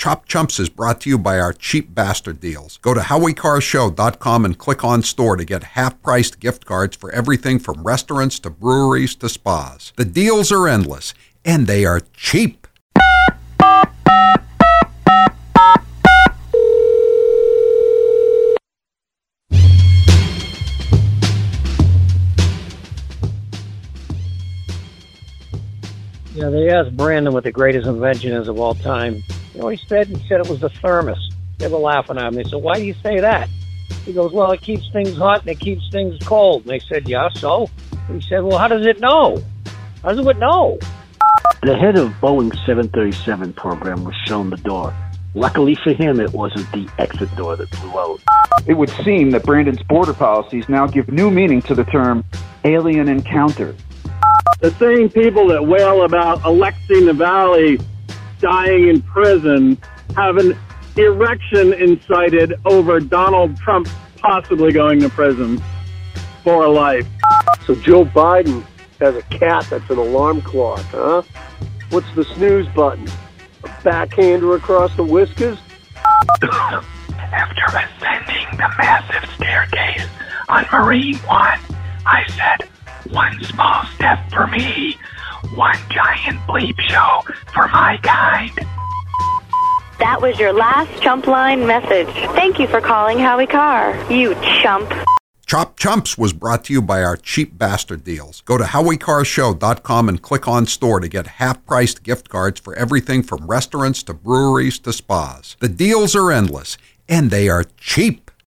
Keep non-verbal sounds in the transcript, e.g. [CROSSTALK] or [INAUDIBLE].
Chopped Chumps is brought to you by our cheap bastard deals. Go to howiecarrshow.com and click on store to get half-priced gift cards for everything from restaurants to breweries to spas. The deals are endless, and they are cheap. Yeah, they asked Brandon what the greatest invention is of all time. You know what he said? He said it was the thermos. They were laughing at him. They said, why do you say that? He goes, well, it keeps things hot and it keeps things cold. And they said, yeah, so? He said, well, how does it know? How does it know? The head of Boeing's 737 program was shown the door. Luckily for him, it wasn't the exit door that blew out. It would seem that Brandon's border policies now give new meaning to the term alien encounter. The same people that wail about Alexei Navalny dying in prison have an erection incited over Donald Trump possibly going to prison for life. So Joe Biden has a cat that's an alarm clock, huh? What's the snooze button? A backhander across the whiskers? [COUGHS] After ascending the massive staircase on Marine One, I said, one small step for me, one giant bleep show for my kind. That was your last chump line message. Thank you for calling Howie Carr, you chump. Chopped Chumps was brought to you by our cheap bastard deals. Go to howiecarrshow.com and click on store to get half-priced gift cards for everything from restaurants to breweries to spas. The deals are endless, and they are cheap.